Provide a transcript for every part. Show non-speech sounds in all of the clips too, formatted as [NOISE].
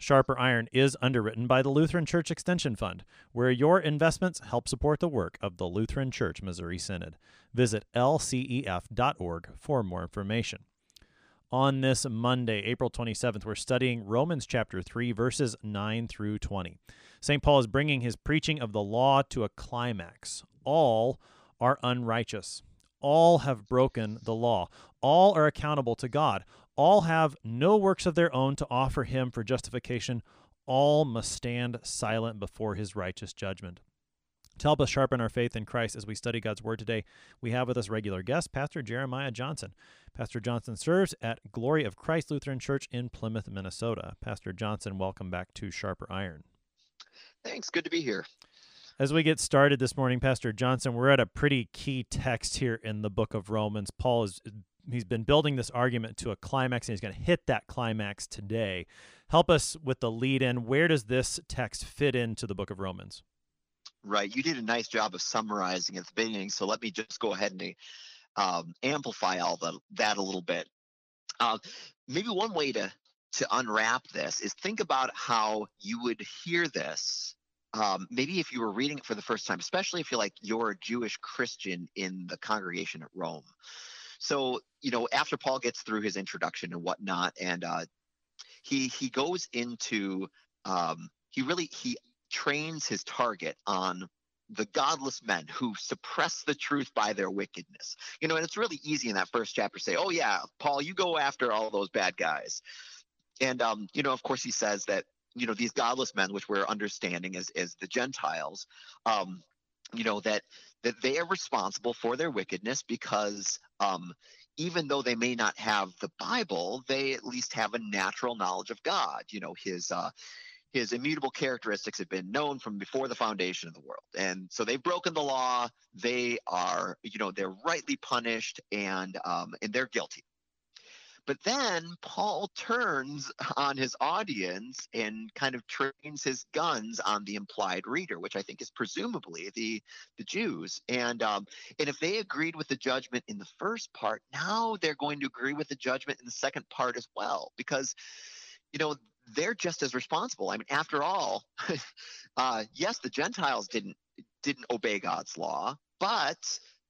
Sharper Iron is underwritten by the Lutheran Church Extension Fund, where your investments help support the work of the Lutheran Church Missouri Synod. Visit lcef.org for more information. On this Monday, April 27th, we're studying Romans chapter 3, verses 9 through 20. St. Paul is bringing his preaching of the law to a climax. All are unrighteous. All have broken the law. All are accountable to God. All have no works of their own to offer him for justification. All must stand silent before his righteous judgment. To help us sharpen our faith in Christ as we study God's Word today, we have with us regular guest, Pastor Jeremiah Johnson. Pastor Johnson serves at Glory of Christ Lutheran Church in Plymouth, Minnesota. Pastor Johnson, welcome back to Sharper Iron. Thanks. Good to be here. As we get started this morning, Pastor Johnson, we're at a pretty key text here in the book of Romans. Paul is he's been building this argument to a climax and he's going to hit that climax today. Help us with the lead in. Where does this text fit into the book of Romans? Right. You did a nice job of summarizing at the beginning. So let me just go ahead and um, amplify all the, that a little bit. Uh, maybe one way to to unwrap this is think about how you would hear this um, maybe if you were reading it for the first time especially if you're like you're a jewish christian in the congregation at rome so, you know, after Paul gets through his introduction and whatnot, and uh, he he goes into um, he really he trains his target on the godless men who suppress the truth by their wickedness. You know, and it's really easy in that first chapter say, "Oh yeah, Paul, you go after all those bad guys." And um, you know, of course, he says that you know these godless men, which we're understanding as as the Gentiles, um, you know that that they are responsible for their wickedness because um, even though they may not have the Bible, they at least have a natural knowledge of God. You know, his uh, his immutable characteristics have been known from before the foundation of the world, and so they've broken the law. They are, you know, they're rightly punished, and um, and they're guilty. But then Paul turns [LAUGHS] on his audience and kind of trains his guns on the implied reader, which I think is presumably the the Jews. And um, and if they agreed with the judgment in the first part, now they're going to agree with the judgment in the second part as well, because you know they're just as responsible. I mean, after all, [LAUGHS] uh, yes, the Gentiles didn't didn't obey God's law, but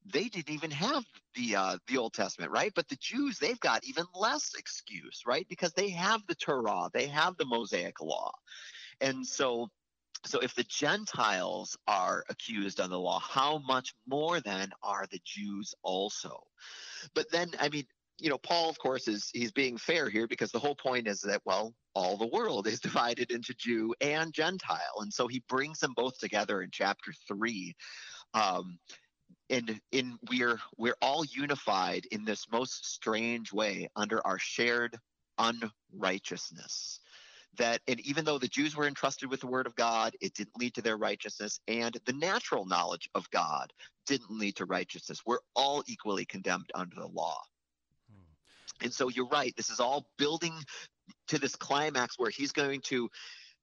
they didn't even have the uh, the Old Testament, right? But the Jews, they've got even less excuse, right? Because they have the Torah, they have the Mosaic law, and so so if the Gentiles are accused on the law, how much more then are the Jews also? But then, I mean, you know, Paul, of course, is he's being fair here because the whole point is that well, all the world [LAUGHS] is divided into Jew and Gentile, and so he brings them both together in chapter three. Um, and in we're we're all unified in this most strange way under our shared unrighteousness that and even though the Jews were entrusted with the word of God, it didn't lead to their righteousness, and the natural knowledge of God didn't lead to righteousness. We're all equally condemned under the law. Hmm. And so you're right, this is all building to this climax where he's going to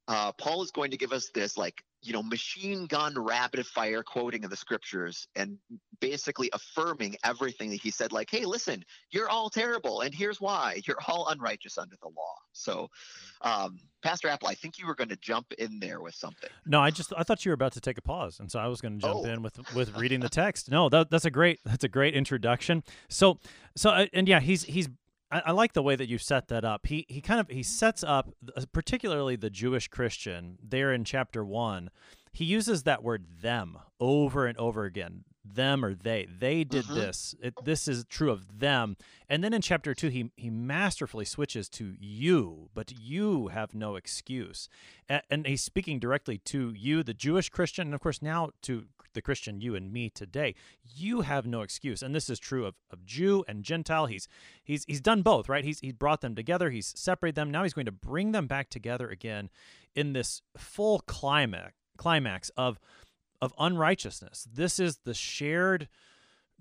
uh, Paul is going to give us this like you know machine gun rapid fire quoting of the scriptures and basically affirming everything that he said like hey listen you're all terrible and here's why. [LAUGHS] You're all unrighteous under the law. So um, pastor Appel i think you were going to jump in there with something. No i just i thought you were about to take a pause and so i was going to jump oh. in with with reading the text. No that, that's a great that's a great introduction. So so uh, and yeah he's he's I, I, like the way that you set that up. He he kind of he sets up uh, particularly the Jewish Christian there in chapter 1. He uses that word them over and over again. Them or they. They did mm-hmm. this. It, this is true of them. And then in chapter 2 he he masterfully switches to you, but you have no excuse. And, and he's speaking directly to you the Jewish Christian and of course now to the Christian, you and me today, you have no excuse. And this is true of, of Jew and Gentile. He's he's he's done both, right? He's he's brought them together, he's separated them. Now he's going to bring them back together again in this full climax climax of of unrighteousness. This is the shared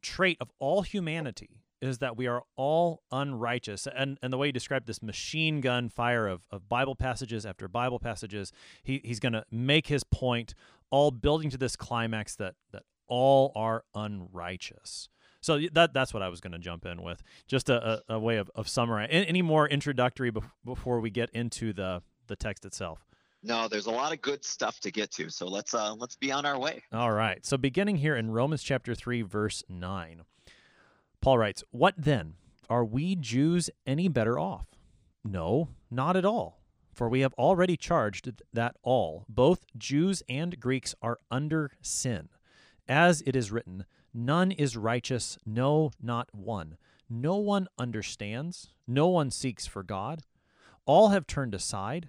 trait of all humanity is that we are all unrighteous. And and the way he described this machine gun fire of, of Bible passages after Bible passages, he, he's gonna make his point, all building to this climax that that all are unrighteous. So that that's what I was going to jump in with. Just a, a, a way of, of summarizing. Any more introductory bef- before we get into the the text itself? No, there's a lot of good stuff to get to. So let's uh let's be on our way. All right. So beginning here in Romans chapter 3 verse 9. Paul writes, "What then? Are we Jews any better off? No, not at all. For we have already charged that all, both Jews and Greeks are under sin. As it is written, none is righteous, no, not one. No one understands, no one seeks for God. All have turned aside,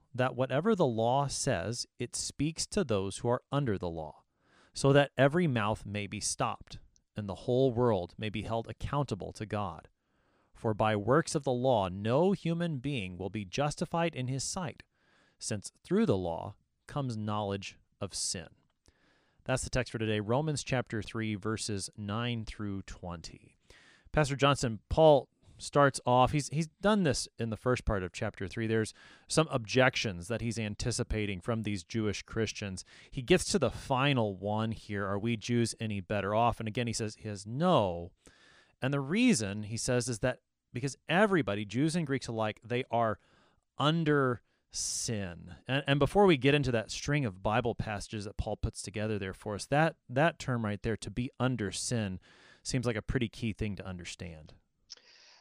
that whatever the law says, it speaks to those who are under the law, so that every mouth may be stopped, and the whole world may be held accountable to God. For by works of the law no human being will be justified in his sight, since through the law comes knowledge of sin. That's the text for today, Romans chapter 3, verses 9 through 20. Pastor Johnson, Paul starts off he's he's done this in the first part of chapter 3 there's some objections that he's anticipating from these Jewish Christians. He gets to the final one here are we Jews any better off? And again he says he says no. And the reason he says is that because everybody Jews and Greeks alike they are under sin. And, and before we get into that string of bible passages that paul puts together there for us that that term right there to be under sin seems like a pretty key thing to understand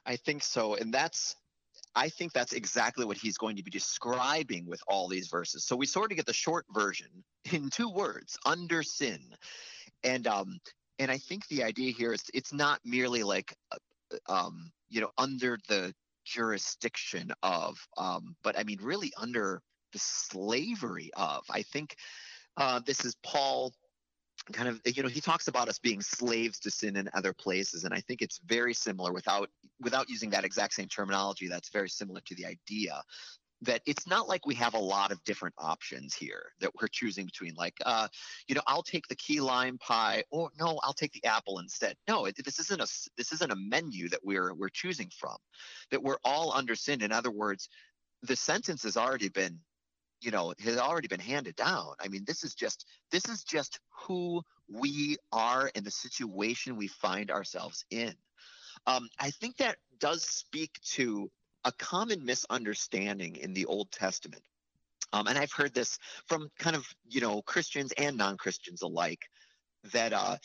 I think so. And that's I think that's exactly what he's going to be describing with all these verses. So we sort of get the short version [LAUGHS] in two words, under sin. And um and I think the idea here is it's not merely like uh, um you know under the jurisdiction of um but I mean really under the slavery of. I think uh, this is Paul kind of you know he talks about us being slaves to sin in other places and i think it's very similar without without using that exact same terminology that's very similar to the idea that it's not like we have a lot of different options here that we're choosing between like uh you know i'll take the key lime pie or no i'll take the apple instead. No it, this isn't a this isn't a menu that we're we're choosing from that we're all under sin. In other words the sentence has already been you know has already been handed down. I mean this is just this is just who we are and the situation we find ourselves in. Um, i think that does speak to a common misunderstanding in the old testament. Um, and i've heard this from kind of you know christians and non-christians alike that uh,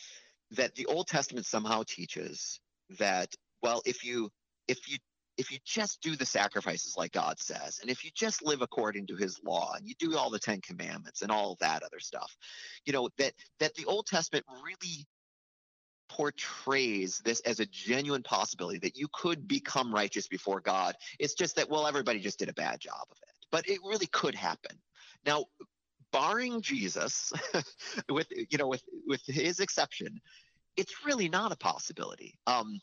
that the old testament somehow teaches that well if you if you if you just do the sacrifices like God says, and if you just live according to his law and you do all the 10 commandments and all that other stuff, you know, that that the Old Testament really portrays this as a genuine possibility that you could become righteous before God. It's just that well everybody just did a bad job of it. But it really could happen. Now, barring Jesus [LAUGHS] with you know with with his exception, it's really not a possibility. Um,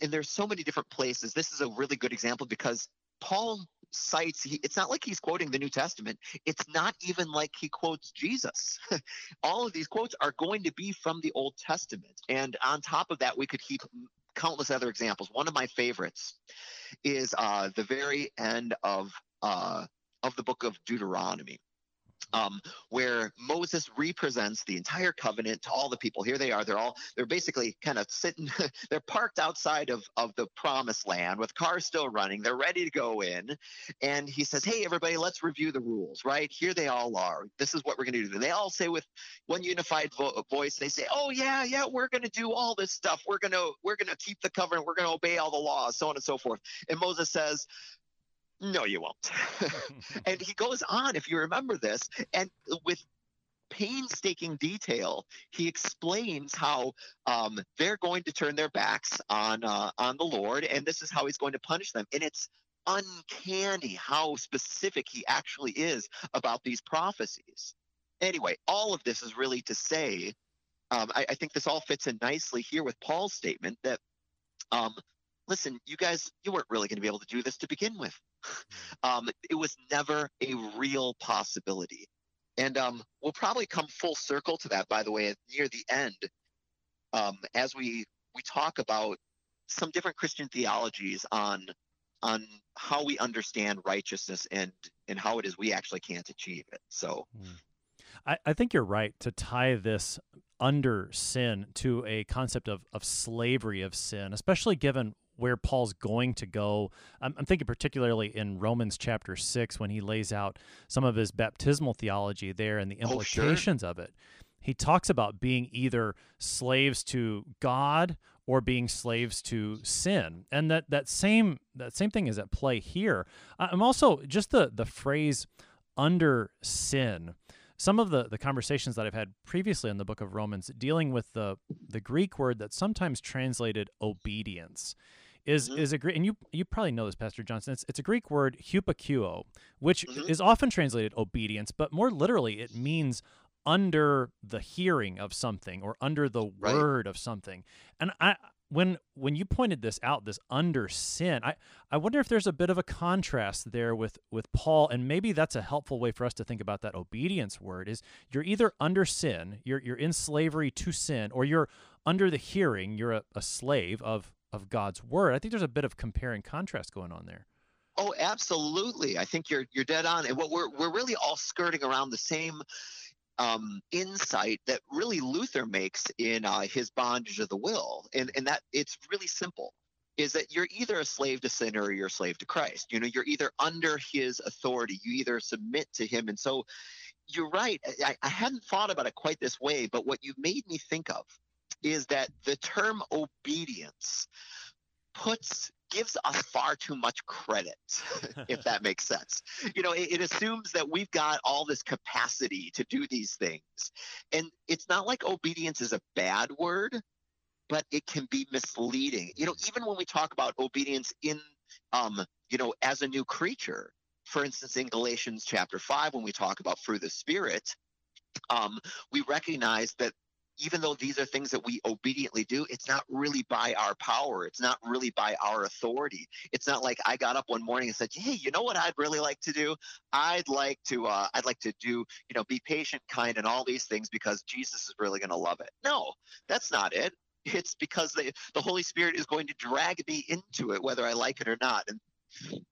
and there's so many different places. This is a really good example because Paul cites he, it's not like he's quoting the New Testament. It's not even like he quotes Jesus. [LAUGHS] All of these quotes are going to be from the Old Testament. And on top of that, we could heap countless other examples. One of my favorites is uh, the very end of uh, of the book of Deuteronomy um, where Moses represents the entire covenant to all the people. Here they are. They're all they're basically kind of sitting. [LAUGHS] they're parked outside of of the promised land with cars still running. They're ready to go in, and he says, "Hey, everybody, let's review the rules. Right here, they all are. This is what we're going to do." And they all say with one unified vo- voice. They say, "Oh yeah, yeah, we're going to do all this stuff. We're going to we're going to keep the covenant. We're going to obey all the laws, so on and so forth." And Moses says, no, you won't. [LAUGHS] [LAUGHS] and he goes on, if you remember this, and with painstaking detail, he explains how um, they're going to turn their backs on uh, on the Lord, and this is how he's going to punish them. And it's uncanny how specific he actually is about these prophecies. Anyway, all of this is really to say, um, I, I, think this all fits in nicely here with Paul's statement that, um, listen, you guys, you weren't really going to be able to do this to begin with. Um, it was never a real possibility. And um, we'll probably come full circle to that, by the way, near the end, um, as we we talk about some different Christian theologies on on how we understand righteousness and and how it is we actually can't achieve it. So hmm. I, I think you're right to tie this under sin to a concept of, of slavery of sin, especially given where Paul's going to go. I'm, I'm, thinking particularly in Romans chapter 6 when he lays out some of his baptismal theology there and the implications oh, sure. of it. He talks about being either slaves to God or being slaves to sin. And that, that same that same thing is at play here. I'm also just the the phrase under sin. Some of the, the conversations that I've had previously in the book of Romans dealing with the the Greek word that's sometimes translated obedience is mm-hmm. is a Greek, and you you probably know this, Pastor Johnson. It's it's a Greek word hupakuo, which mm-hmm. is often translated obedience, but more literally it means under the hearing of something or under the right. word of something. And I when when you pointed this out, this under sin, I, I wonder if there's a bit of a contrast there with with Paul, and maybe that's a helpful way for us to think about that obedience word is you're either under sin, you're you're in slavery to sin, or you're under the hearing, you're a, a slave of of God's word. I think there's a bit of compare and contrast going on there. Oh, absolutely. I think you're you're dead on. And what we're we're really all skirting around the same um, insight that really Luther makes in uh, his bondage of the will, and and that it's really simple. Is that you're either a slave to sin or you're a slave to Christ. You know, you're either under His authority. You either submit to Him, and so you're right. I, I hadn't thought about it quite this way, but what you made me think of is that the term obedience puts gives us far too much credit, [LAUGHS] if that makes sense. You know, it, it, assumes that we've got all this capacity to do these things. And it's not like obedience is a bad word, but it can be misleading. You know, even when we talk about obedience in, um, you know, as a new creature, for instance, in Galatians chapter 5, when we talk about through the Spirit, um, we recognize that even though these are things that we obediently do, it's not really by our power. It's not really by our authority. It's not like I got up one morning and said, "Hey, you know what I'd really like to do? I'd like to, uh, I'd like to do, you know, be patient, kind, and all these things because Jesus is really going to love it." No, that's not it. It's because the the Holy Spirit is going to drag me into it, whether I like it or not. And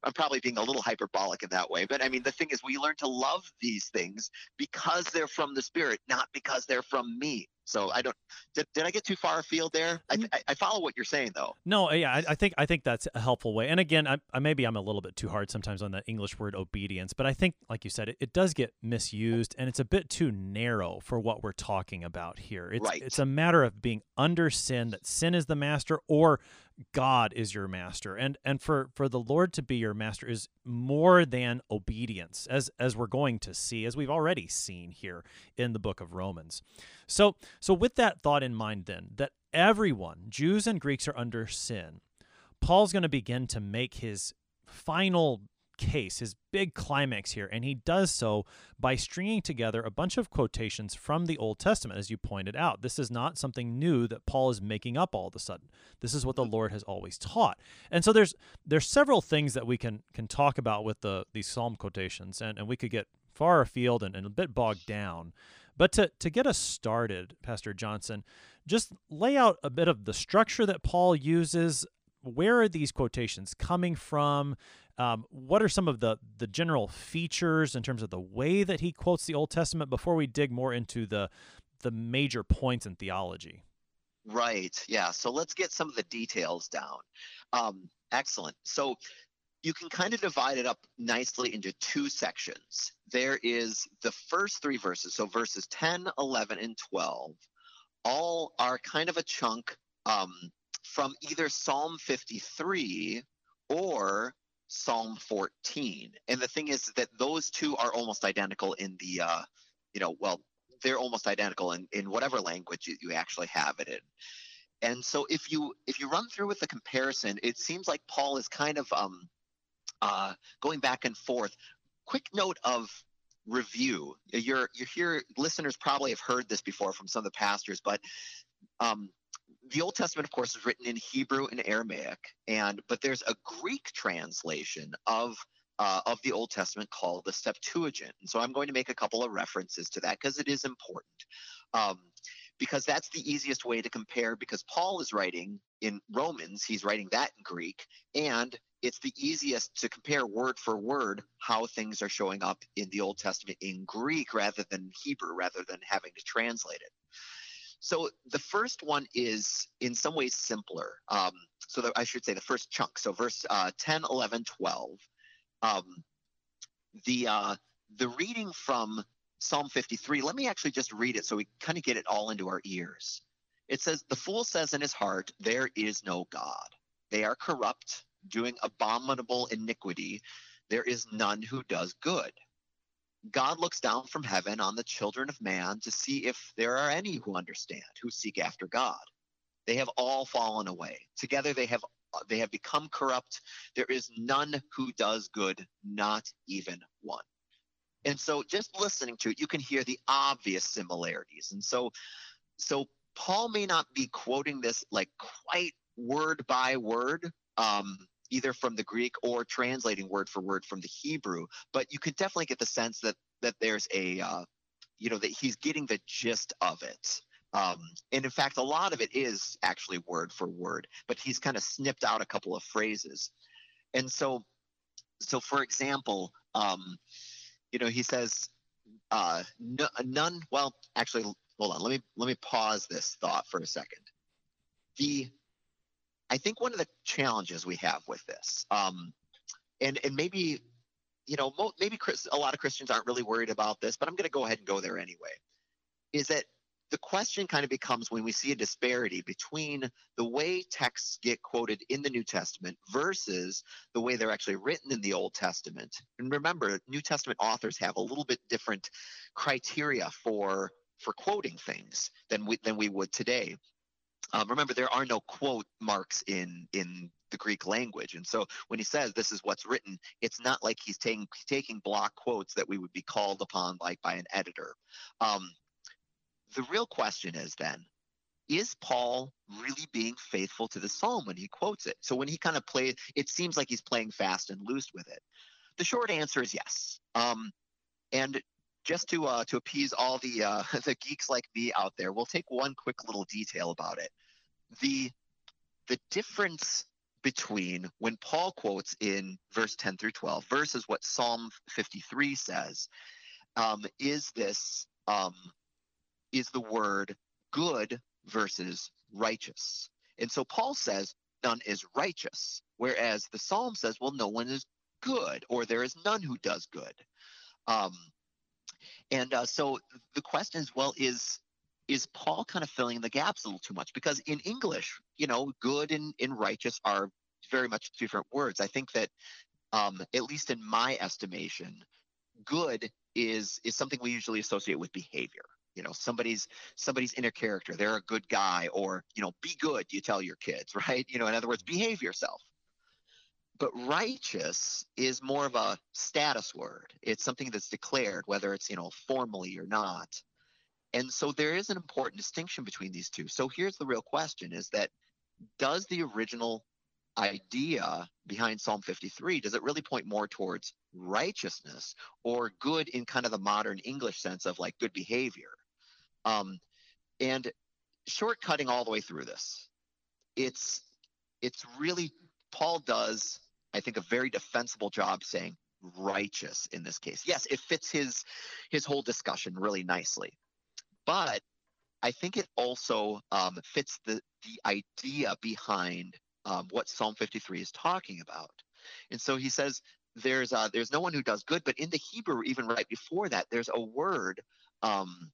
I'm probably being a little hyperbolic in that way, but I mean, the thing is, we learn to love these things because they're from the Spirit, not because they're from me. So I don't. Did, did I get too far afield there? I, mm. I, I follow what you're saying though. No, yeah, I, I, think I think that's a helpful way. And again, I, I, maybe I'm a little bit too hard sometimes on the English word obedience, but I think, like you said, it, it does get misused, and it's a bit too narrow for what we're talking about here. It's right. it's a matter of being under sin, that sin is the master, or God is your master. And and for for the Lord to be your master is more than obedience as as we're going to see as we've already seen here in the book of Romans. So so with that thought in mind then that everyone Jews and Greeks are under sin. Paul's going to begin to make his final case, his big climax here, and he does so by stringing together a bunch of quotations from the Old Testament, as you pointed out. This is not something new that Paul is making up all of a sudden. This is what the Lord has always taught. And so there's there's several things that we can can talk about with the these psalm quotations, and, and we could get far afield and, and a bit bogged down. But to, to get us started, Pastor Johnson, just lay out a bit of the structure that Paul uses. Where are these quotations coming from? Um, what are some of the the general features in terms of the way that he quotes the Old Testament before we dig more into the the major points in theology? Right. Yeah. So let's get some of the details down. Um, excellent. So you can kind of divide it up nicely into two sections. There is the first three verses, so verses 10, 11, and 12, all are kind of a chunk um, from either Psalm 53 or Psalm 14. And the thing is that those two are almost identical in the, uh, you know, well, they're almost identical in, in whatever language you, you actually have it in. And so if you if you run through with the comparison, it seems like Paul is kind of um, uh, going back and forth. Quick note of review. Your your here listeners probably have heard this before from some of the pastors, but um, the Old Testament, of course, is written in Hebrew and Aramaic, and but there's a Greek translation of uh, of the Old Testament called the Septuagint. And so I'm going to make a couple of references to that because it is important. Um, because that's the easiest way to compare because Paul is writing in Romans, he's writing that in Greek, and it's the easiest to compare word for word how things are showing up in the Old Testament in Greek rather than Hebrew, rather than having to translate it. So the first one is in some ways simpler. Um, so the, I should say the first chunk. So verse uh, 10, 11, 12. Um, the uh, the reading from Psalm 53, let me actually just read it so we kind of get it all into our ears. It says, The fool says in his heart, There is no God. They are corrupt, doing abominable iniquity. There is none who does good. God looks down from heaven on the children of man to see if there are any who understand, who seek after God. They have all fallen away. Together they have they have become corrupt. There is none who does good, not even one. And so just listening to it, you can hear the obvious similarities. And so so Paul may not be quoting this like quite word by word, um, either from the Greek or translating word for word from the Hebrew, but you could definitely get the sense that that there's a uh, you know that he's getting the gist of it. Um, and in fact, a lot of it is actually word for word, but he's kind of snipped out a couple of phrases. And so, so for example, um, you know, he says, uh, none. Well, actually, hold on. Let me let me pause this thought for a second. The, I think one of the challenges we have with this, um, and and maybe, you know, mo- maybe Chris, a lot of Christians aren't really worried about this, but I'm going to go ahead and go there anyway. Is that the question kind of becomes when we see a disparity between the way texts get quoted in the New Testament versus the way they're actually written in the Old Testament. And remember, New Testament authors have a little bit different criteria for for quoting things than we than we would today. Um, remember, there are no quote marks in in the Greek language, and so when he says this is what's written, it's not like he's taking taking block quotes that we would be called upon like by an editor. Um, the real question is then, is Paul really being faithful to the psalm when he quotes it? So when he kind of plays, it seems like he's playing fast and loose with it. The short answer is yes. Um, and just to uh, to appease all the uh, [LAUGHS] the geeks like me out there, we'll take one quick little detail about it. The the difference between when Paul quotes in verse 10 through 12 versus what Psalm 53 says um, is this um, is the word good versus righteous. And so Paul says none is righteous, whereas the psalm says, well, no one is good, or there is none who does good. Um, and uh, so the question is, well, is is Paul kind of filling the gaps a little too much? Because in English, you know, good and, and righteous are very much different words. I think that, um, at least in my estimation, good is is something we usually associate with behavior you know somebody's somebody's inner character they're a good guy or you know be good you tell your kids [LAUGHS] right you know in other words behave yourself but righteous is more of a status word. It's something that's declared whether it's you know formally or not. And so there is an important distinction between these two. So here's the real question is that does the original idea behind psalm 53 does it really point more towards righteousness or good in kind of the modern english sense of like good behavior? Um, and shortcutting all the way through this, it's it's really Paul does, I think, a very defensible job saying righteous in this case. Yes, it fits his his whole discussion really nicely, but I think it also um, fits the the idea behind um, what Psalm 53 is talking about. And so he says, "There's uh, there's no one who does good," but in the Hebrew, even right before that, there's a word um,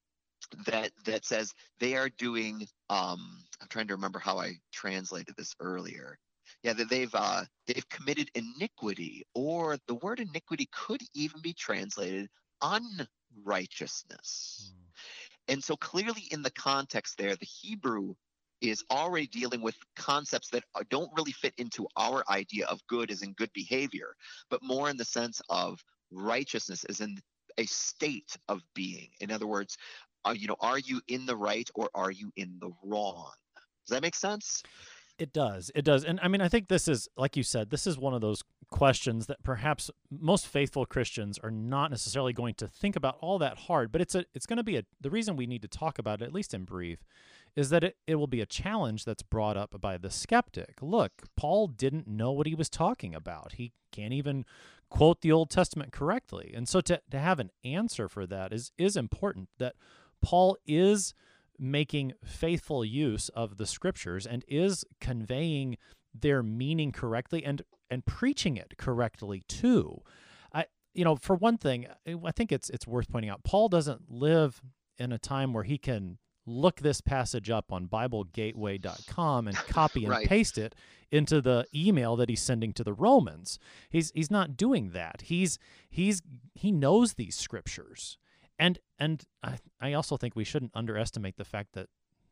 that that says they are doing um i'm trying to remember how i translated this earlier yeah that they've uh they've committed iniquity or the word iniquity could even be translated unrighteousness mm. And so clearly in the context there, the Hebrew is already dealing with concepts that don't really fit into our idea of good as in good behavior, but more in the sense of righteousness as in a state of being. In other words, are, you know, are you in the right or are you in the wrong? Does that make sense? It does. It does. And I mean, I think this is, like you said, this is one of those questions that perhaps most faithful Christians are not necessarily going to think about all that hard, but it's a it's going to be a the reason we need to talk about it at least in brief is that it, it will be a challenge that's brought up by the skeptic. Look, Paul didn't know what he was talking about. He can't even quote the Old Testament correctly. And so to, to have an answer for that is is important that Paul is making faithful use of the scriptures and is conveying their meaning correctly and and preaching it correctly too. I you know, for one thing, I think it's it's worth pointing out Paul doesn't live in a time where he can look this passage up on biblegateway.com and [LAUGHS] copy and right. paste it into the email that he's sending to the Romans. He's he's not doing that. He's he's he knows these scriptures. And and I, I also think we shouldn't underestimate the fact that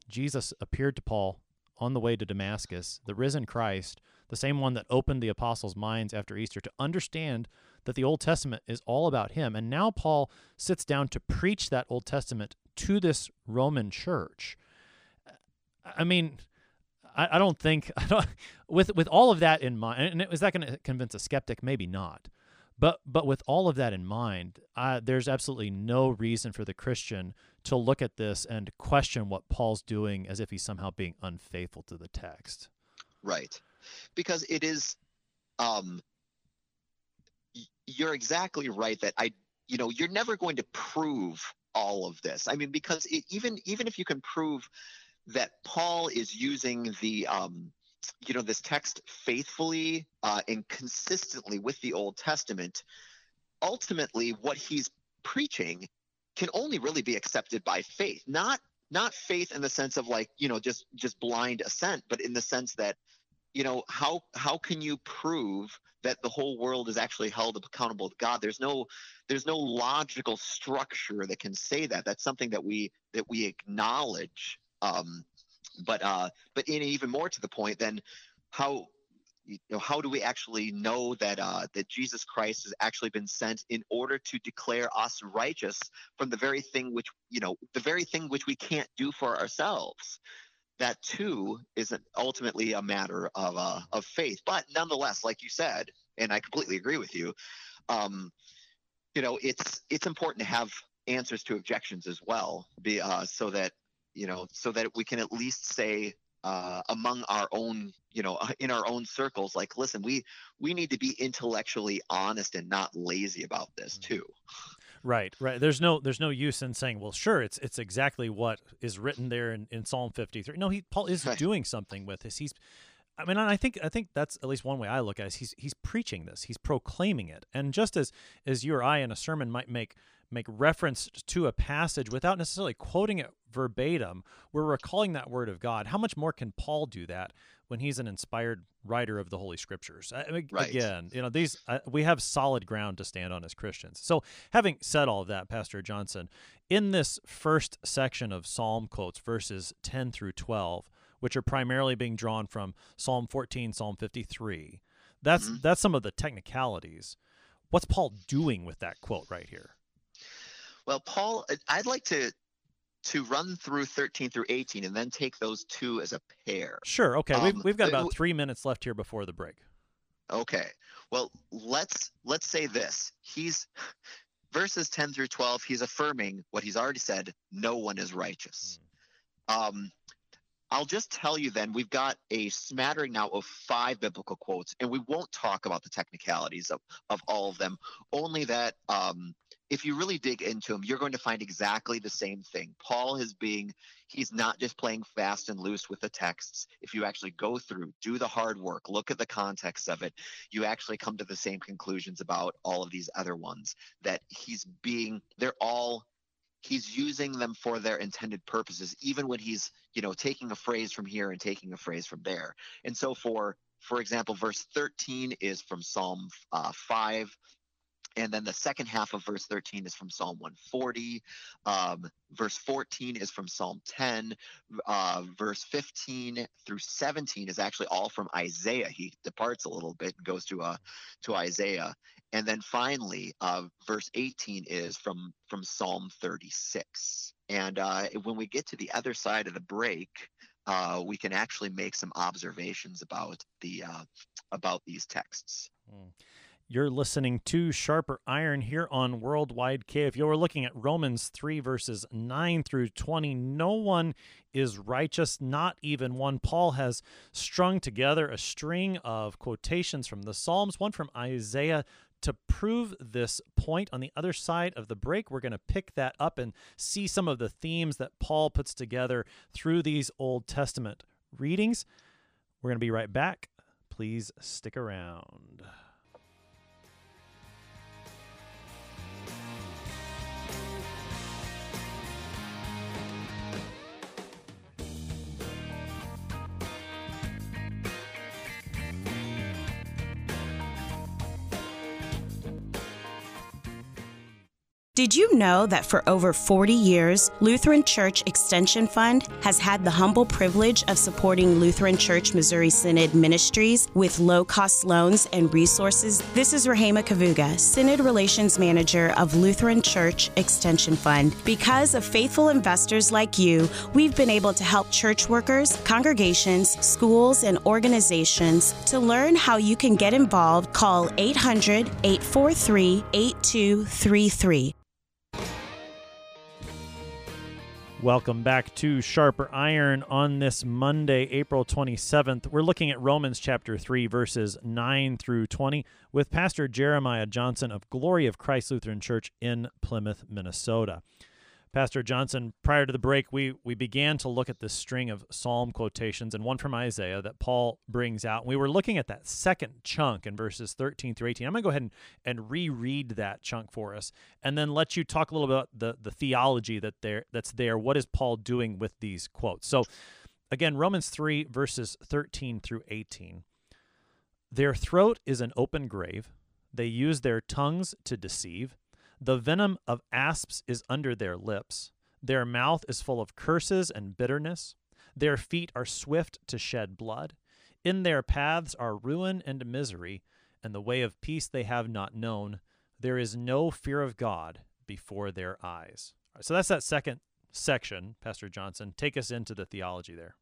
Jesus appeared to Paul on the way to Damascus, the risen Christ, the same one that opened the apostles' minds after Easter to understand that the Old Testament is all about him. And now Paul sits down to preach that Old Testament to this Roman church. I mean, I, I don't think [LAUGHS] I don't, with with all of that in mind, and is that going to convince a skeptic? Maybe not. But but with all of that in mind, uh, there's absolutely no reason for the Christian to look at this and question what Paul's doing as if he's somehow being unfaithful to the text. Right, because it is. Um, you're exactly right that I, you know, you're never going to prove all of this. I mean, because it, even even if you can prove that Paul is using the um, you know this text faithfully uh, and consistently with the Old Testament, ultimately what he's preaching can only really be accepted by faith, not not faith in the sense of like you know just just blind assent, but in the sense that you know how how can you prove that the whole world is actually held accountable to God? There's no there's no logical structure that can say that. That's something that we that we acknowledge. Um, but uh, but in even more to the point, then how you know how do we actually know that uh, that Jesus Christ has actually been sent in order to declare us righteous from the very thing which you know the very thing which we can't do for ourselves that too is ultimately a matter of uh, of faith. But nonetheless, like you said, and I completely agree with you, um, you know, it's it's important to have answers to objections as well, be uh, so that you know, so that we can at least say uh, among our own, you know, [LAUGHS] in our own circles, like, listen, we we need to be intellectually honest and not lazy about this too. Right, right. There's no there's no use in saying, well, sure, it's it's exactly what is written there in, in Psalm 53. No, he Paul is [LAUGHS] right. doing something with this. He's I mean, I think I think that's at least one way I look at it. Is he's he's preaching this. He's proclaiming it. And just as as you or I in a sermon might make make reference to a passage without necessarily quoting it verbatim, we're recalling that word of God. How much more can Paul do that when he's an inspired writer of the Holy Scriptures? I mean, right. Again, you know, these uh, we have solid ground to stand on as Christians. So, having said all of that, Pastor Johnson, in this first section of Psalm quotes, verses 10 through 12, which are primarily being drawn from Psalm 14, Psalm 53, that's mm-hmm. that's some of the technicalities. What's Paul doing with that quote right here? Well, Paul, I'd like to to run through 13 through 18 and then take those two as a pair. Sure. Okay. Um, we've, we've got about three minutes left here before the break. Okay. Well, let's let's say this. He's verses 10 through 12. He's affirming what he's already said. No one is righteous. Hmm. Um, I'll just tell you then, we've got a smattering now of five biblical quotes, and we won't talk about the technicalities of, of all of them, only that um, if you really dig into them, you're going to find exactly the same thing. Paul is being, he's not just playing fast and loose with the texts. If you actually go through, do the hard work, look at the context of it, you actually come to the same conclusions about all of these other ones that he's being, they're all, he's using them for their intended purposes, even when he's, you know, taking a phrase from here and taking a phrase from there. And so for, for example, verse 13 is from Psalm uh, 5 and then the second half of verse 13 is from Psalm 140. Um, verse 14 is from Psalm 10. Uh, verse 15 through 17 is actually all from Isaiah. He departs a little bit and goes to uh, to Isaiah. And then finally, uh, verse 18 is from from Psalm 36. And uh, when we get to the other side of the break, uh, we can actually make some observations about the uh, about these texts. Mm. You're listening to Sharper Iron here on Worldwide KFUO. We're looking at Romans 3, verses 9 through 20. No one is righteous, not even one. Paul has strung together a string of quotations from the Psalms, one from Isaiah. To prove this point on the other side of the break, we're going to pick that up and see some of the themes that Paul puts together through these Old Testament readings. We're going to be right back. Please stick around. Did you know that for over 40 years, Lutheran Church Extension Fund has had the humble privilege of supporting Lutheran Church Missouri Synod ministries with low cost loans and resources? This is Rahema Kavuga, Synod Relations Manager of Lutheran Church Extension Fund. Because of faithful investors like you, we've been able to help church workers, congregations, schools, and organizations. To learn how you can get involved, call 800 843 8233. Welcome back to Sharper Iron on this Monday, April 27th. We're looking at Romans chapter 3, verses 9 through 20, with Pastor Jeremiah Johnson of Glory of Christ Lutheran Church in Plymouth, Minnesota. Pastor Johnson, prior to the break, we we began to look at this string of psalm quotations and one from Isaiah that Paul brings out. We were looking at that second chunk in verses 13 through 18. I'm going to go ahead and, and reread that chunk for us and then let you talk a little about the, the theology that there that's there. What is Paul doing with these quotes? So again, Romans 3, verses 13 through 18. Their throat is an open grave. They use their tongues to deceive. The venom of asps is under their lips. Their mouth is full of curses and bitterness. Their feet are swift to shed blood. In their paths are ruin and misery, and the way of peace they have not known. There is no fear of God before their eyes. Right, so that's that second section, Pastor Johnson. Take us into the theology there.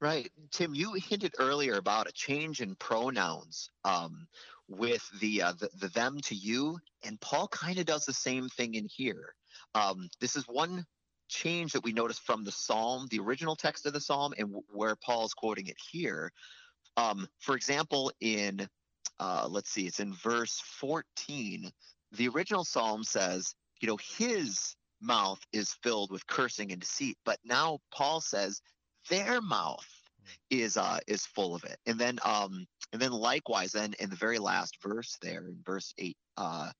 Right. Tim, you hinted earlier about a change in pronouns. Um, with the, uh, the, the them to you, and Paul kind of does the same thing in here. Um, this is one change that we notice from the psalm, the original text of the psalm, and w- where Paul's quoting it here. Um, for example, in uh, let's see, it's in verse 14. The original psalm says, you know, his mouth is filled with cursing and deceit, but now Paul says their mouth is uh is full of it. And then um and then likewise then in the very last verse there in verse 8 uh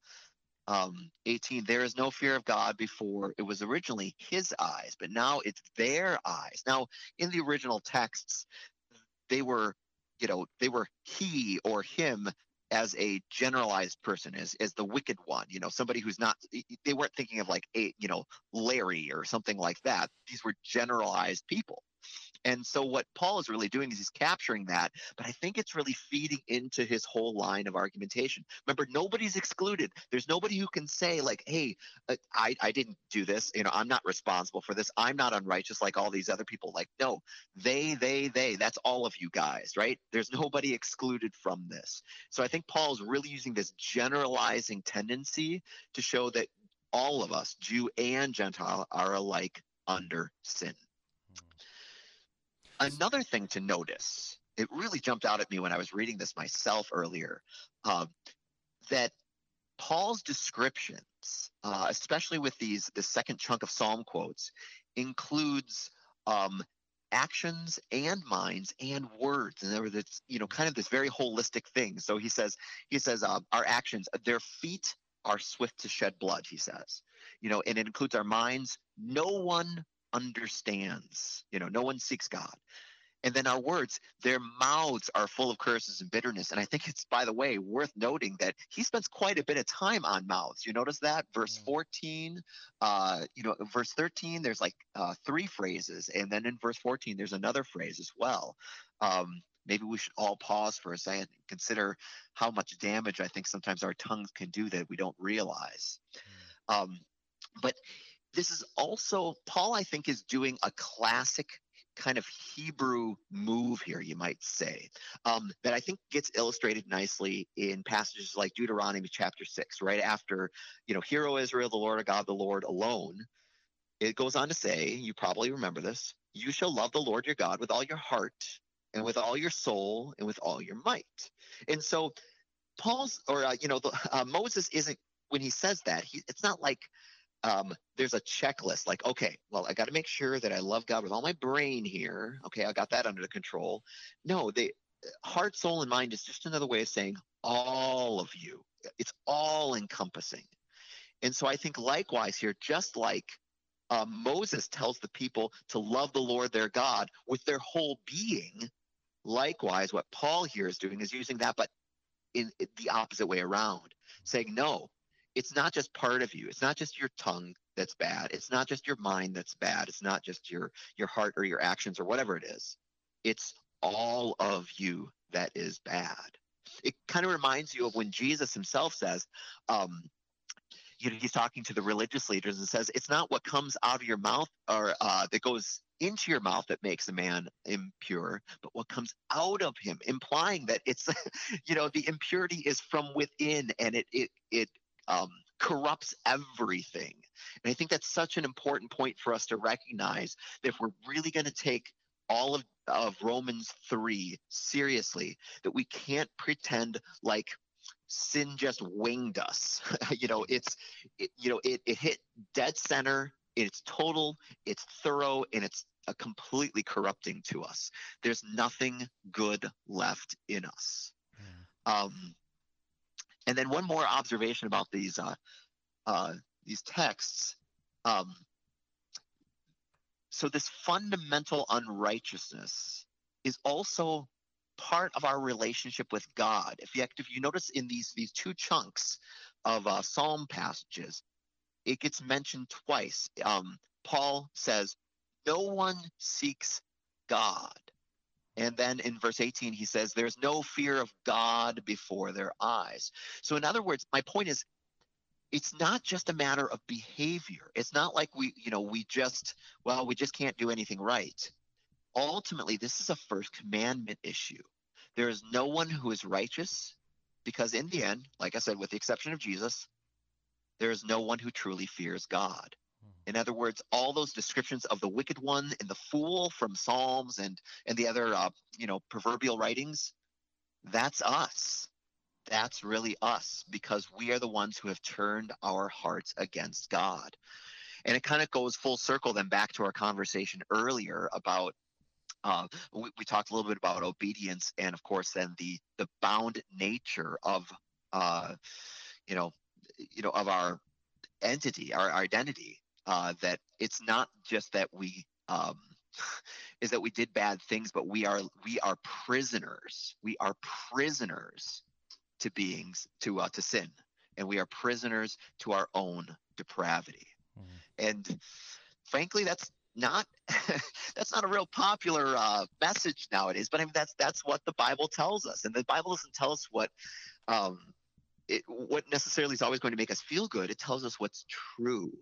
um 18 there is no fear of god before it was originally his eyes but now it's their eyes. Now in the original texts they were you know they were he or him as a generalized person as as the wicked one you know somebody who's not they weren't thinking of like a you know larry or something like that. These were generalized people and so what Paul is really doing is he's capturing that, but I think it's really feeding into his whole line of argumentation. Remember, nobody's excluded. There's nobody who can say like, "Hey, uh, I I didn't do this. You know, I'm not responsible for this. I'm not unrighteous like all these other people." Like, no, they, they, they. That's all of you guys, right? There's nobody excluded from this. So I think Paul's really using this generalizing tendency to show that all of us, Jew and Gentile, are alike under sin. Another thing to notice, it really jumped out at me when I was reading this myself earlier, uh, that Paul's descriptions, uh, especially with these the second chunk of Psalm quotes, includes um, actions and minds and words, and there was this, you know, kind of this very holistic thing. So he says, he says, uh, our actions, their feet are swift to shed blood. He says, you know, and it includes our minds. No one understands. You know, no one seeks God. And then our words, their mouths are full of curses and bitterness. And I think it's, by the way, worth noting that he spends quite a bit of time on mouths. You notice that? Verse mm. 14, uh, you know, verse 13, there's like uh, three phrases. And then in verse 14, there's another phrase as well. Um, maybe we should all pause for a second and consider how much damage I think sometimes our tongues can do that we don't realize. Mm. Um, but this is also, Paul, I think, is doing a classic kind of Hebrew move here, you might say, um, that I think gets illustrated nicely in passages like Deuteronomy chapter six, right after, you know, hear, O Israel, the Lord our God, the Lord alone. It goes on to say, you probably remember this, you shall love the Lord your God with all your heart and with all your soul and with all your might. And so Paul's, or, uh, you know, the, uh, Moses isn't, when he says that, he, it's not like, um, there's a checklist like, okay, well, I got to make sure that I love God with all my brain here. Okay, I got that under control. No, the heart, soul, and mind is just another way of saying all of you. It's all encompassing. And so I think likewise here, just like um, Moses tells the people to love the Lord their God with their whole being, likewise, what Paul here is doing is using that, but in, in the opposite way around, saying, no, it's not just part of you. It's not just your tongue that's bad. It's not just your mind that's bad. It's not just your your heart or your actions or whatever it is. It's all of you that is bad. It kind of reminds you of when Jesus himself says, um, you know, he's talking to the religious leaders and says, it's not what comes out of your mouth or uh, that goes into your mouth that makes a man impure, but what comes out of him, implying that it's, [LAUGHS] you know, the impurity is from within and it it it um, corrupts everything. And I think that's such an important point for us to recognize that if we're really going to take all of, of Romans 3 seriously, that we can't pretend like sin just winged us. [LAUGHS] you know, it's, it, you know, it, it hit dead center. It's total, it's thorough, and it's a completely corrupting to us. There's nothing good left in us. Um, and then one more observation about these uh, uh, these texts. Um, so this fundamental unrighteousness is also part of our relationship with God. If you if you notice in these these two chunks of uh, Psalm passages, it gets mentioned twice. Um, Paul says, "No one seeks God." And then in verse 18, he says, There's no fear of God before their eyes. So, in other words, my point is, it's not just a matter of behavior. It's not like we, you know, we just, well, we just can't do anything right. Ultimately, this is a first commandment issue. There is no one who is righteous because, in the end, like I said, with the exception of Jesus, there is no one who truly fears God. In other words, all those descriptions of the wicked one and the fool from Psalms and and the other uh, you know proverbial writings, that's us. That's really us because we are the ones who have turned our hearts against God. And it kind of goes full circle then back to our conversation earlier about uh, we, we, talked a little bit about obedience and of course then the the bound nature of uh, you know you know of our entity our, our identity uh, that it's not just that we um, [LAUGHS] is that we did bad things, but we are we are prisoners. We are prisoners to beings to uh, to sin, and we are prisoners to our own depravity. Mm-hmm. And frankly, that's not [LAUGHS] that's not a real popular uh, message nowadays. But I mean, that's that's what the Bible tells us, and the Bible doesn't tell us what um, it, what necessarily is always going to make us feel good. It tells us what's true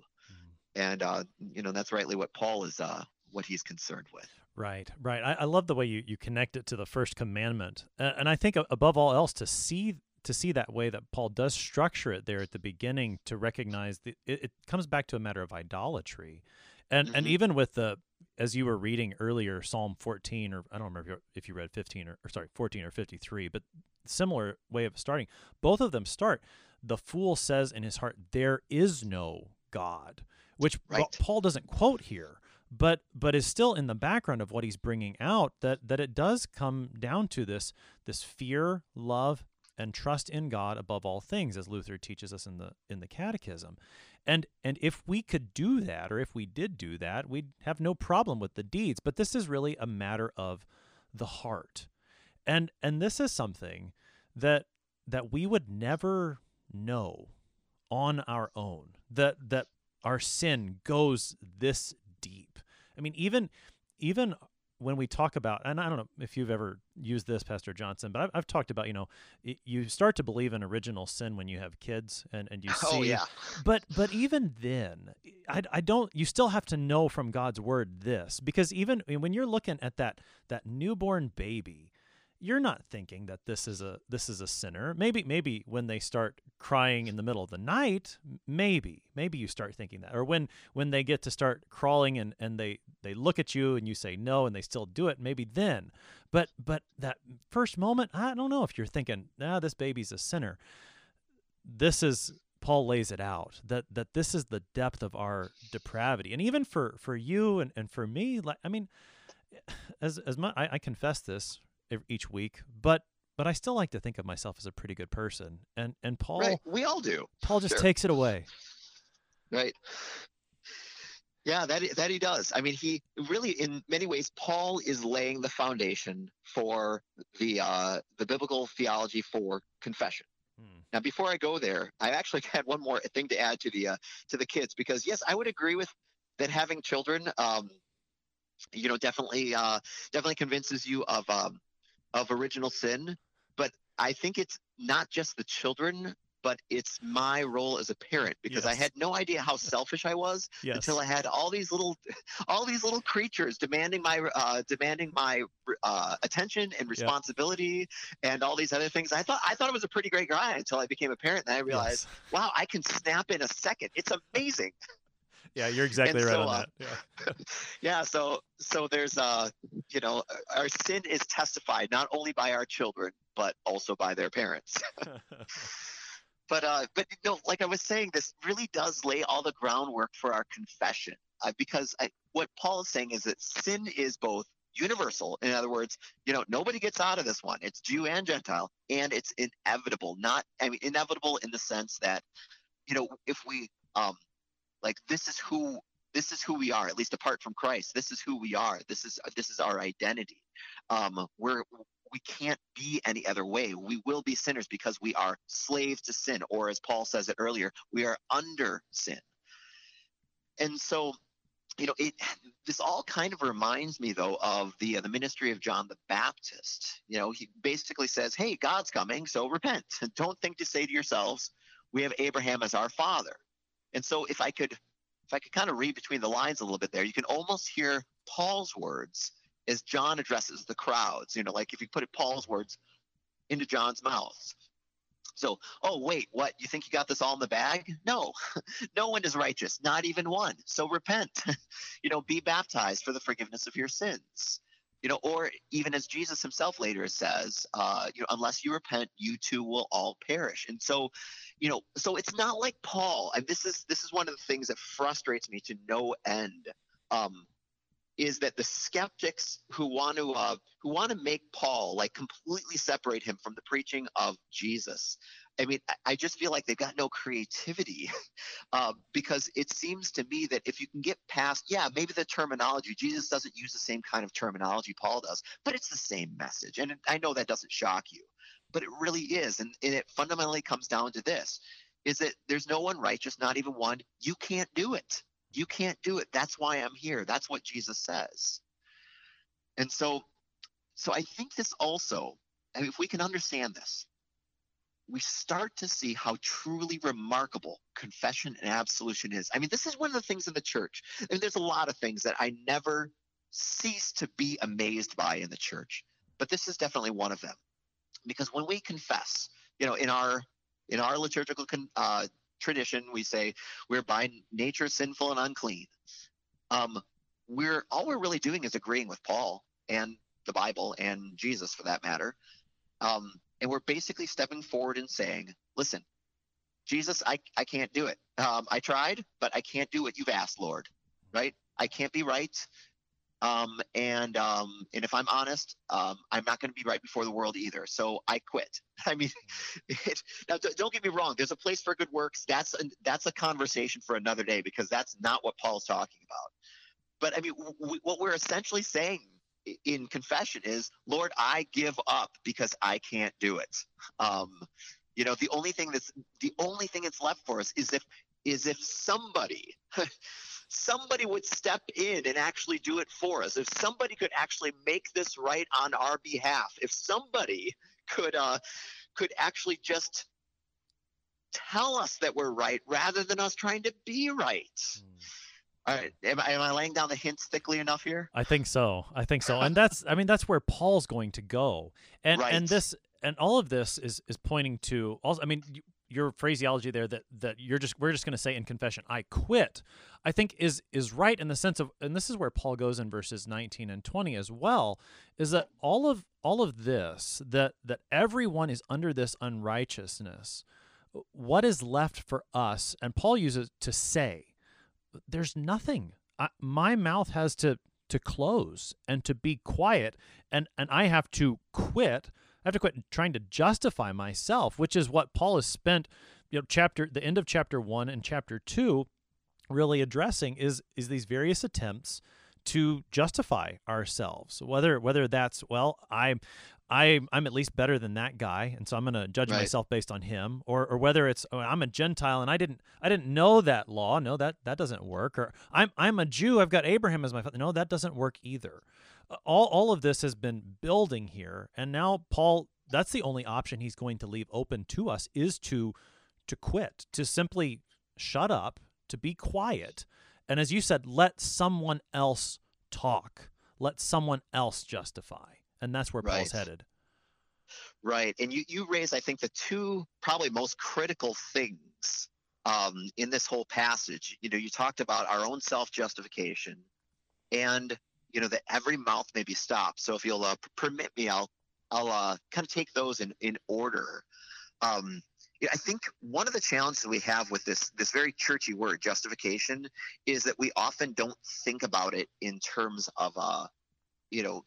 and uh, you know that's rightly what Paul is uh, what he's concerned with. Right, right. I, I, love the way you, you connect it to the first commandment, uh, and I think above all else to see to see that way that Paul does structure it there at the beginning to recognize that it, it comes back to a matter of idolatry, and mm-hmm. and even with the as you were reading earlier Psalm 14 or I don't remember if you read 15 or, or sorry 14 or 53, but similar way of starting. Both of them start. The fool says in his heart, "There is no God." Which right. Paul doesn't quote here, but but is still in the background of what he's bringing out that that it does come down to this this fear, love, and trust in God above all things, as Luther teaches us in the in the Catechism. And and if we could do that, or if we did do that, we'd have no problem with the deeds. But this is really a matter of the heart. And and this is something that that we would never know on our own. That that our sin goes this deep. I mean even even when we talk about, and I don't know if you've ever used this, Pastor Johnson, but I've, I've talked about, you know, it, you start to believe in original sin when you have kids, and and you [LAUGHS] oh, see. Oh yeah. But but even then, I, I don't. You still have to know from God's word this because even when you're looking at that that newborn baby, you're not thinking that this is a this is a sinner. Maybe maybe when they start crying in the middle of the night, maybe maybe you start thinking that. Or when when they get to start crawling and and they they look at you and you say no and they still do it, maybe then. But but that first moment, I don't know if you're thinking, "Ah, this baby's a sinner." This is Paul lays it out that that this is the depth of our depravity. And even for for you and and for me, like I mean as as much I, I confess this each week, but but I still like to think of myself as a pretty good person. And and Paul, right. we all do. Paul just Sure. takes it away. Right. Yeah, that that he does. I mean, he really, in many ways, Paul is laying the foundation for the uh, the biblical theology for confession. Hmm. Now, before I go there, I actually [LAUGHS] had one more thing to add to the uh, to the kids because yes, I would agree with that having children, um, you know, definitely uh, definitely convinces you of um, of original sin. But I think it's not just the children, but it's my role as a parent because I had no idea how selfish I was Yes. until I had all these little [LAUGHS] all these little creatures demanding my uh, demanding my uh, attention and responsibility and all these other things. I thought I thought I was a pretty great guy until I became a parent. And I realized, wow, I can snap in a second. It's amazing. Yeah, you're [LAUGHS] exactly And right so, on uh, that. Yeah. [LAUGHS] Yeah. So so there's uh you know our sin is testified not only by our children but also by their parents. [LAUGHS] but uh but you know like i was saying this really does lay all the groundwork for our confession uh, because I, what paul is saying is that sin is both universal in other words you know nobody gets out of this one it's jew and gentile and it's inevitable not i mean inevitable in the sense that you know if we um like this is who this is who we are at least apart from christ this is who we are this is this is our identity um we're we can't be any other way. We will be sinners because we are slaves to sin, or as Paul says it earlier, we are under sin. And so, you know, it this all kind of reminds me though of the uh, the ministry of John the Baptist. You know, he basically says, "Hey, God's coming, so repent. [LAUGHS] Don't think to say to yourselves, we have Abraham as our father." And so, if I could if I could kind of read between the lines a little bit there, you can almost hear Paul's words as John addresses the crowds. You know, like if you put Paul's words into John's mouth. So, oh, wait, what? You think you got this all in the bag? No, [LAUGHS] no one is righteous, not even one. So repent, [LAUGHS] you know, be baptized for the forgiveness of your sins. You know, or even as Jesus himself later says, uh, you know, unless you repent, you too will all perish. And so, you know, so it's not like Paul. And this is this is one of the things that frustrates me to no end. Um, is that the skeptics who want to uh, who want to make Paul like completely separate him from the preaching of Jesus. I mean, I- just feel like they've got no creativity uh, [LAUGHS] because it seems to me that if you can get past, yeah, maybe the terminology, Jesus doesn't use the same kind of terminology Paul does, but it's the same message. And I know that doesn't shock you, but it really is. And, and it fundamentally comes down to this is that there's no one righteous, not even one. You can't do it. You can't do it. That's why I'm here. That's what Jesus says. And so, so I think this also, I mean, if we can understand this, we start to see how truly remarkable confession and absolution is. I mean, this is one of the things in the church. I mean, there's a lot of things that I never cease to be amazed by in the church, but this is definitely one of them. Because when we confess, you know, in our in our liturgical con, uh, tradition, we say we're by nature sinful and unclean. Um, we're all we're really doing is agreeing with Paul and the Bible and Jesus, for that matter. Um, and we're basically stepping forward and saying, "Listen, Jesus, I I can't do it. Um, I tried, but I can't do what you've asked, Lord. Right? I can't be right. Um, and um, and if I'm honest, um, I'm not going to be right before the world either. So I quit. [LAUGHS] I mean, it, now don't get me wrong. There's a place for good works. That's a, that's a conversation for another day because that's not what Paul's talking about. But I mean, w- what we're essentially saying in confession is, Lord, I give up because I can't do it. Um, you know, the only thing that's the only thing that's left for us is if is if somebody [LAUGHS] somebody would step in and actually do it for us. If somebody could actually make this right on our behalf. If somebody could uh could actually just tell us that we're right rather than us trying to be right. Mm. All right, am I, am I laying down the hints thickly enough here? I think so. I think so, [LAUGHS] and that's I mean that's where Paul's going to go, and right. and this and all of this is is pointing to also. I mean, your phraseology there that that you're just we're just going to say in confession, I quit. I think is is right in the sense of, and this is where Paul goes in verses 19 and 20 as well, is that all of all of this that that everyone is under this unrighteousness. What is left for us? And Paul uses to say there's nothing. I, my mouth has to to close and to be quiet, and and I have to quit. I have to quit trying to justify myself, which is what Paul has spent, you know, chapter the end of chapter one and chapter two, really addressing is is these various attempts to justify ourselves whether whether that's well i I I'm at least better than that guy, and so I'm going to judge right. myself based on him, or or whether it's oh, I'm a Gentile and I didn't I didn't know that law. No, that that doesn't work. Or I'm I'm a Jew. I've got Abraham as my father. No, that doesn't work either. All all of this has been building here, and now Paul. That's the only option he's going to leave open to us is to to quit, to simply shut up, to be quiet, and as you said, let someone else talk. Let someone else justify and that's where right. Paul's headed. Right, and you you raise I think the two probably most critical things um, in this whole passage. You know, you talked about our own self justification, and you know that every mouth may be stopped. So if you'll uh, permit me, I'll I'll uh, kind of take those in in order. Um, I think one of the challenges we have with this this very churchy word justification is that we often don't think about it in terms of uh, you know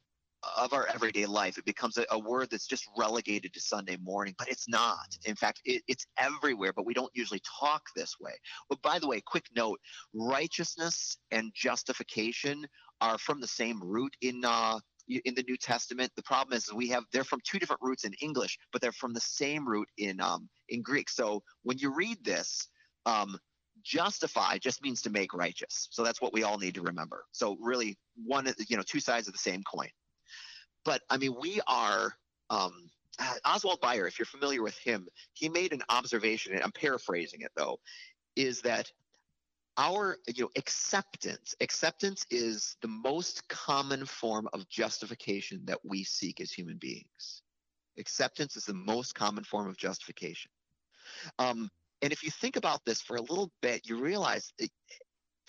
of our everyday life. It becomes a, a, word that's just relegated to Sunday morning, but it's not. In fact, it, it's everywhere, but we don't usually talk this way. But by the way, quick note righteousness and justification are from the same root in. Uh, in the New Testament, the problem is we have they're from two different roots in English, but they're from the same root in um, in Greek. So when you read this, um, justify just means to make righteous. So that's what we all need to remember. So really, one you know two sides of the same coin. But I mean, we are. Um, Oswald Bayer, if you're familiar with him, he made an observation, and I'm paraphrasing it though, is that our you know acceptance acceptance is the most common form of justification that we seek as human beings acceptance is the most common form of justification um, and if you think about this for a little bit you realize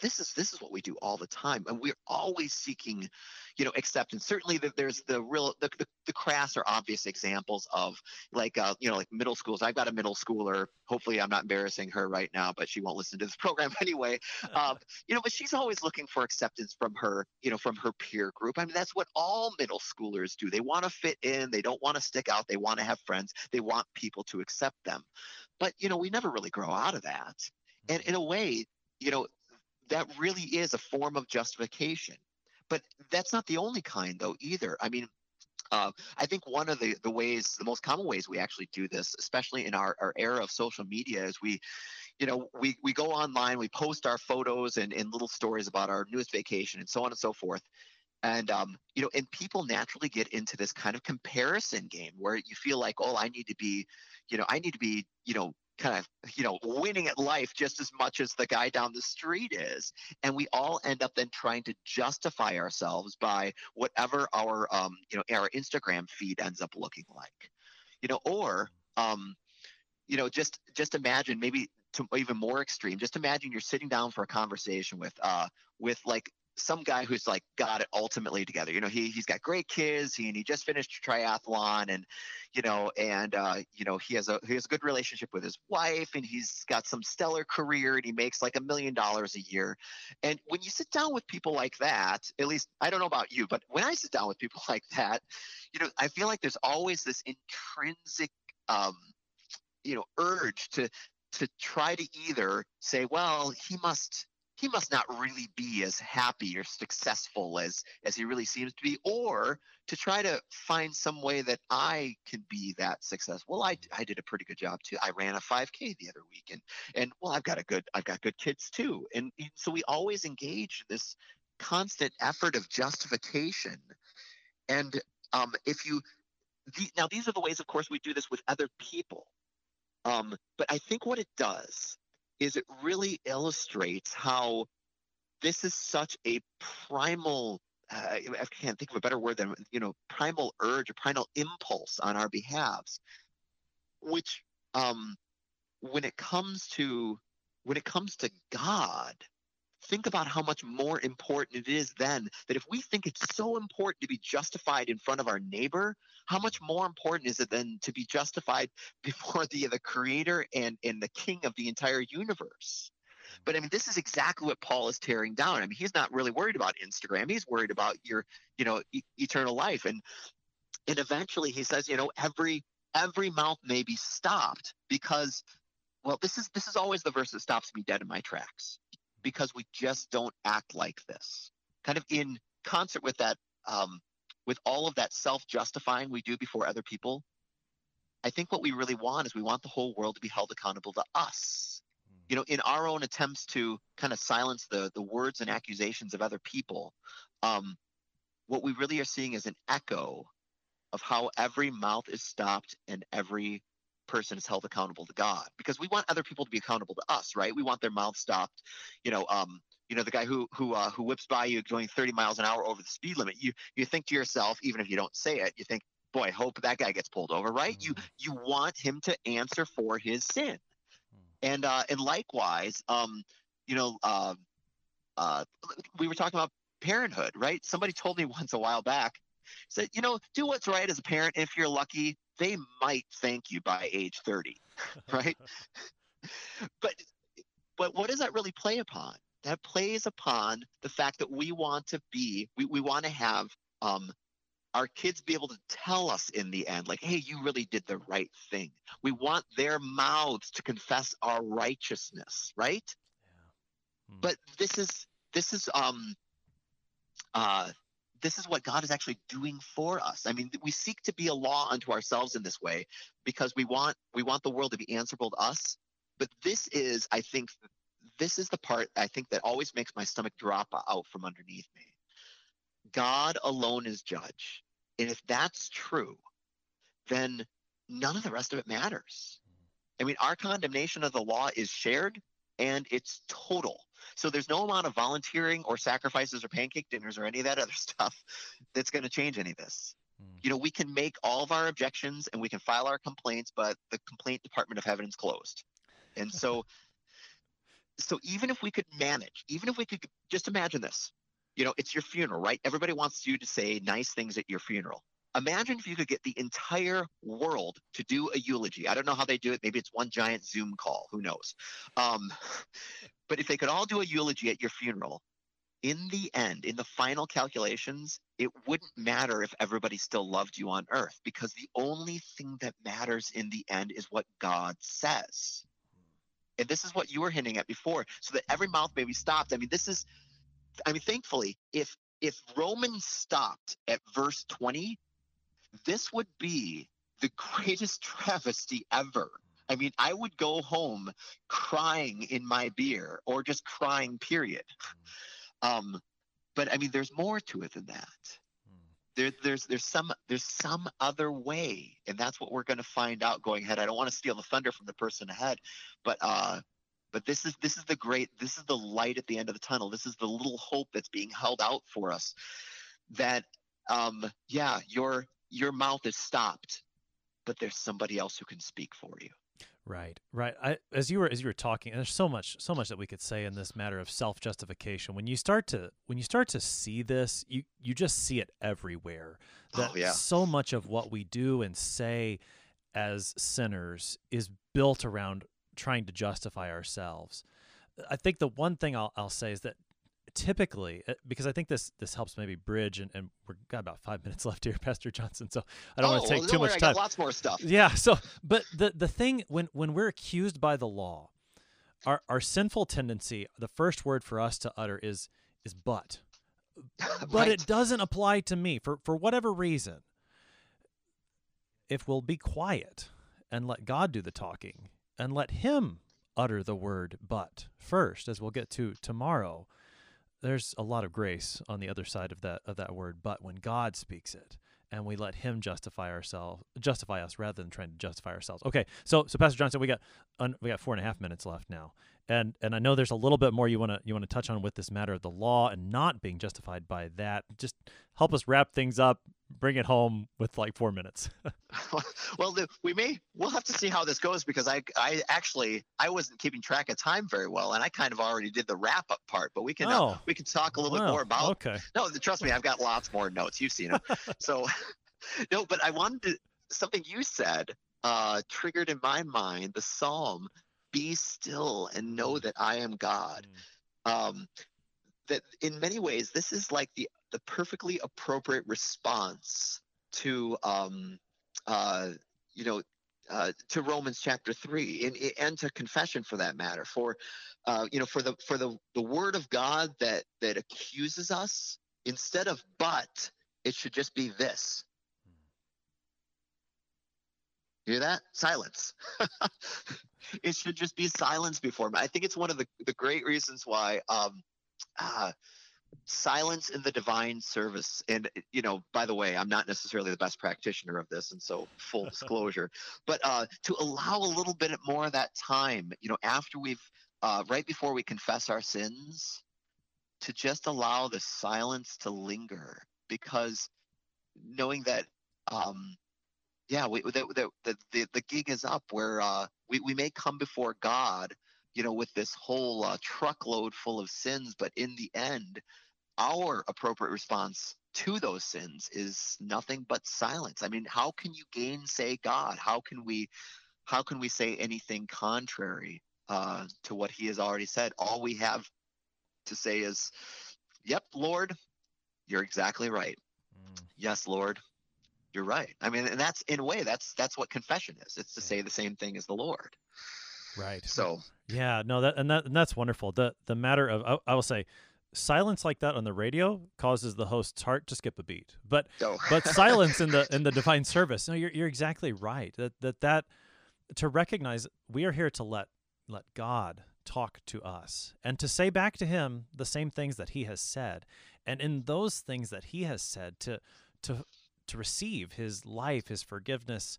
this is this is what we do all the time and we're always seeking you know acceptance. Certainly there's the real the, the, the crass or obvious examples of like uh, you know like middle schools. I've got a middle schooler. Hopefully i'm not embarrassing her right now but she won't listen to this program [LAUGHS] anyway. Um, [LAUGHS] you know but she's always looking for acceptance from her you know from her peer group. I mean that's what all middle schoolers do. They want to fit in. They don't want to stick out. They want to have friends. They want people to accept them. But you know we never really grow out of that. And in a way you know that really is a form of justification. But that's not the only kind, though, either. I mean, uh, I think one of the, the ways, the most common ways we actually do this, especially in our, our era of social media, is we, you know, we, we go online, we post our photos and, and little stories about our newest vacation and so on and so forth. And, um, you know, and people naturally get into this kind of comparison game where you feel like, oh, I need to be, you know, I need to be, you know, kind of you know winning at life just as much as the guy down the street is. And we all end up then trying to justify ourselves by whatever our um, you know our instagram feed ends up looking like. You know or um, you know just just imagine maybe to even more extreme just imagine you're sitting down for a conversation with uh with like some guy who's like got it ultimately together. You know, he he's got great kids. He and he just finished triathlon, and you know, and uh, you know, he has a he has a good relationship with his wife, and he's got some stellar career, and he makes like a million dollars a year. And when you sit down with people like that, at least I don't know about you, but when I sit down with people [LAUGHS] like that, you know, I feel like there's always this intrinsic um, you know urge to to try to either say well he must he must not really be as happy or successful as as he really seems to be or to try to find some way that i can be that successful well i i did a pretty good job too. I ran a 5k the other week and and well i've got a good i've got good kids too. And, and so we always engage this constant effort of justification. And um, if you the, now these are the ways of course we do this with other people. Um, but i think what it does is it really illustrates how this is such a primal uh, I can't think of a better word than you know primal urge or primal impulse on our behalves, which um, when it comes to when it comes to God, think about how much more important it is then that if we think it's so important to be justified in front of our neighbor, how much more important is it then to be justified [LAUGHS] before the the creator and and the king of the entire universe? But I mean, this is exactly what Paul is tearing down. I mean, he's not really worried about Instagram. He's worried about your, you know, e- eternal life. And and eventually he says, you know, every every mouth may be stopped because well, this is this is always the verse that stops me dead in my tracks because we just don't act like this. Kind of in concert with that, um, with all of that self justifying we do before other people, I think what we really want is we want the whole world to be held accountable to us. You know, in our own attempts to kind of silence the the words and accusations of other people, um, what we really are seeing is an echo of how every mouth is stopped and every person is held accountable to God because we want other people to be accountable to us, right? We want their mouth stopped. You know, um, you know the guy who who uh, who whips by you going 30 miles an hour over the speed limit. You you think to yourself, even if you don't say it, you think, boy, hope that guy gets pulled over, right? Mm-hmm. You you want him to answer for his sin, mm-hmm. and uh, and likewise, um, you know, uh, uh, we were talking about parenthood, right? Somebody told me [LAUGHS] once a while back, said, you know, do what's right as a parent. If you're lucky, they might thank you by age 30, [LAUGHS] right? [LAUGHS] but but what does that really play upon? That plays upon the fact that we want to be, we, we want to have um, our kids be able to tell us in the end, like, hey, you really did the right thing. We want their mouths to confess our righteousness, right? Yeah. Hmm. But this is this is um uh this is what God is actually doing for us. I mean, we seek to be a law unto ourselves in this way because we want we want the world to be answerable to us. But this is, I think, this is the part I think that always makes my stomach drop out from underneath me. God alone is judge. And if that's true, then none of the rest of it matters. I mean, our condemnation of the law is shared and it's total. So there's no amount of volunteering or sacrifices or pancake dinners or any of that [LAUGHS] other stuff that's going to change any of this. Mm. You know, we can make all of our objections and we can file our complaints, but the complaint department of heaven is closed. And so [LAUGHS] so even if we could manage, even if we could just imagine this, you know, it's your funeral, right? Everybody wants you to say nice things at your funeral. Imagine if you could get the entire world to do a eulogy. I don't know how they do it. Maybe it's one giant Zoom call. Who knows? Um, [LAUGHS] but if they could all do a eulogy at your funeral, in the end, in the final calculations, it wouldn't matter if everybody still loved you on earth because the only thing that matters in the end is what God says. And this is what you were hinting at before, so that every mouth may be stopped. I mean, this is, I mean, thankfully, if if Romans stopped at verse 20, this would be the greatest [LAUGHS] travesty ever. I mean, I would go home crying in my beer or just crying, period. Um, but I mean, there's more to it than that. There, there's there's some there's some other way, and that's what we're going to find out going ahead. I don't want to steal the thunder from the person ahead, but uh, but this is this is the great this is the light at the end of the tunnel. This is the little hope that's being held out for us. That um, yeah, your your mouth is stopped, but there's somebody else who can speak for you. Right, right. I, as you were as you were talking, there's so much so much that we could say in this matter of self justification. When you start to when you start to see this, you you just see it everywhere. That oh, yeah. so much of what we do and say as sinners is built around trying to justify ourselves. I think the one thing I'll, I'll say is that typically uh, because i think this this helps maybe bridge and, and we've got about five [LAUGHS] minutes left here pastor johnson so i don't oh, want to take well, too much worry, time lots more stuff yeah so but the the thing when when we're accused by the law our our sinful tendency, the first word for us to utter is is but. [LAUGHS] But Right. it doesn't apply to me for for whatever reason. If we'll be quiet and let God do the talking and let him utter the word but first as we'll get to tomorrow there's a lot of grace on the other side of that of that word but when God speaks it and we let him justify ourselves justify us rather than trying to justify ourselves. Okay so so pastor johnson we got un, we got four and a half minutes left now and and i know there's a little bit more you want to you want to touch on with this matter of the law and not being justified by that just help us wrap things up bring it home with like four minutes [LAUGHS] well, the, we may we'll have to see how this goes because I I actually I wasn't keeping track of time very well, and I kind of already did the wrap up part. But we can uh, Oh. we can talk a little bit more about. okay No, trust me, I've got lots more notes. You've seen them. [LAUGHS] so, [LAUGHS] no, but I wanted to something you said uh, triggered in my mind the psalm, "Be still and know that I am God." um, that in many ways this is like the the perfectly appropriate response to um, uh, you know uh, to Romans chapter three and, and to confession for that matter for uh, you know for the for the the word of God that that accuses us instead of but it should just be this. Hear that? Silence. [LAUGHS] it should just be silence before me. I think it's one of the, the great reasons why um, uh, silence in the divine service. And, you know, by the way, I'm not necessarily the best practitioner of this. And so, full [LAUGHS] disclosure, but uh, to allow a little bit more of that time, you know, after we've, uh, right before we confess our sins, to just allow the silence to linger because knowing that um, yeah, we, the, the, the, the, the gig is up where uh, we, we may come before God, you know, with this whole uh, truckload full of sins, but in the end, our appropriate response to those sins is nothing but silence. I mean, how can you gainsay God? How can we, how can we say anything contrary uh, to what He has already said? All we have to say is, "Yep, Lord, you're exactly right. Mm. Yes, Lord, you're right. I mean, and that's in a way that's that's what confession is. It's to say the same thing as the Lord. right So Yeah, no, that and that and that's wonderful. The the matter of I, I will say, silence like that on the radio causes the host's heart to skip a beat. But so but silence in the [LAUGHS] in the divine service. No, you're you're exactly right. That that that to recognize we are here to let let God talk to us and to say back to him the same things that he has said. And in those things that he has said to to to receive his life, his forgiveness,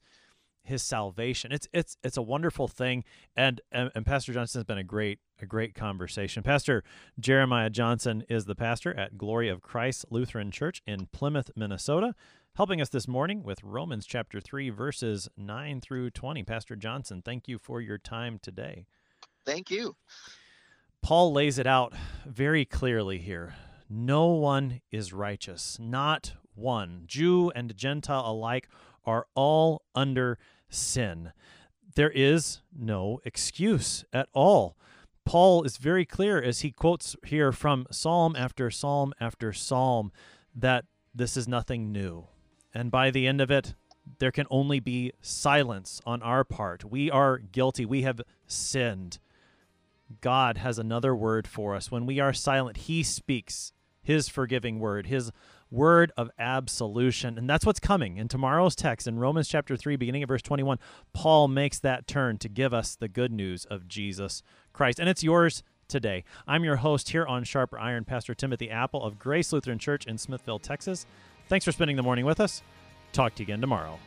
his salvation. It's it's it's a wonderful thing, and and, and Pastor Johnson has been a great a great conversation. Pastor Jeremiah Johnson is the pastor at Glory of Christ Lutheran Church in Plymouth, Minnesota, helping us this morning with Romans chapter three verses nine through twenty. Pastor Johnson, thank you for your time today. thank you. Paul lays it out very clearly here. No one is righteous, not one. Jew and Gentile alike are all under sin. There is no excuse at all. Paul is very clear as he quotes here from psalm after psalm after psalm that this is nothing new. And by the end of it, there can only be silence on our part. We are guilty. We have sinned. God has another word for us. When we are silent, He speaks His forgiving word, His word of absolution. And that's what's coming in tomorrow's text in Romans chapter 3, beginning at verse 21. Paul makes that turn to give us the good news of Jesus Christ. And it's yours today. I'm your host here on Sharper Iron, Pastor Timothy Appel of Grace Lutheran Church in Smithville, Texas. Thanks for spending the morning with us. Talk to you again tomorrow.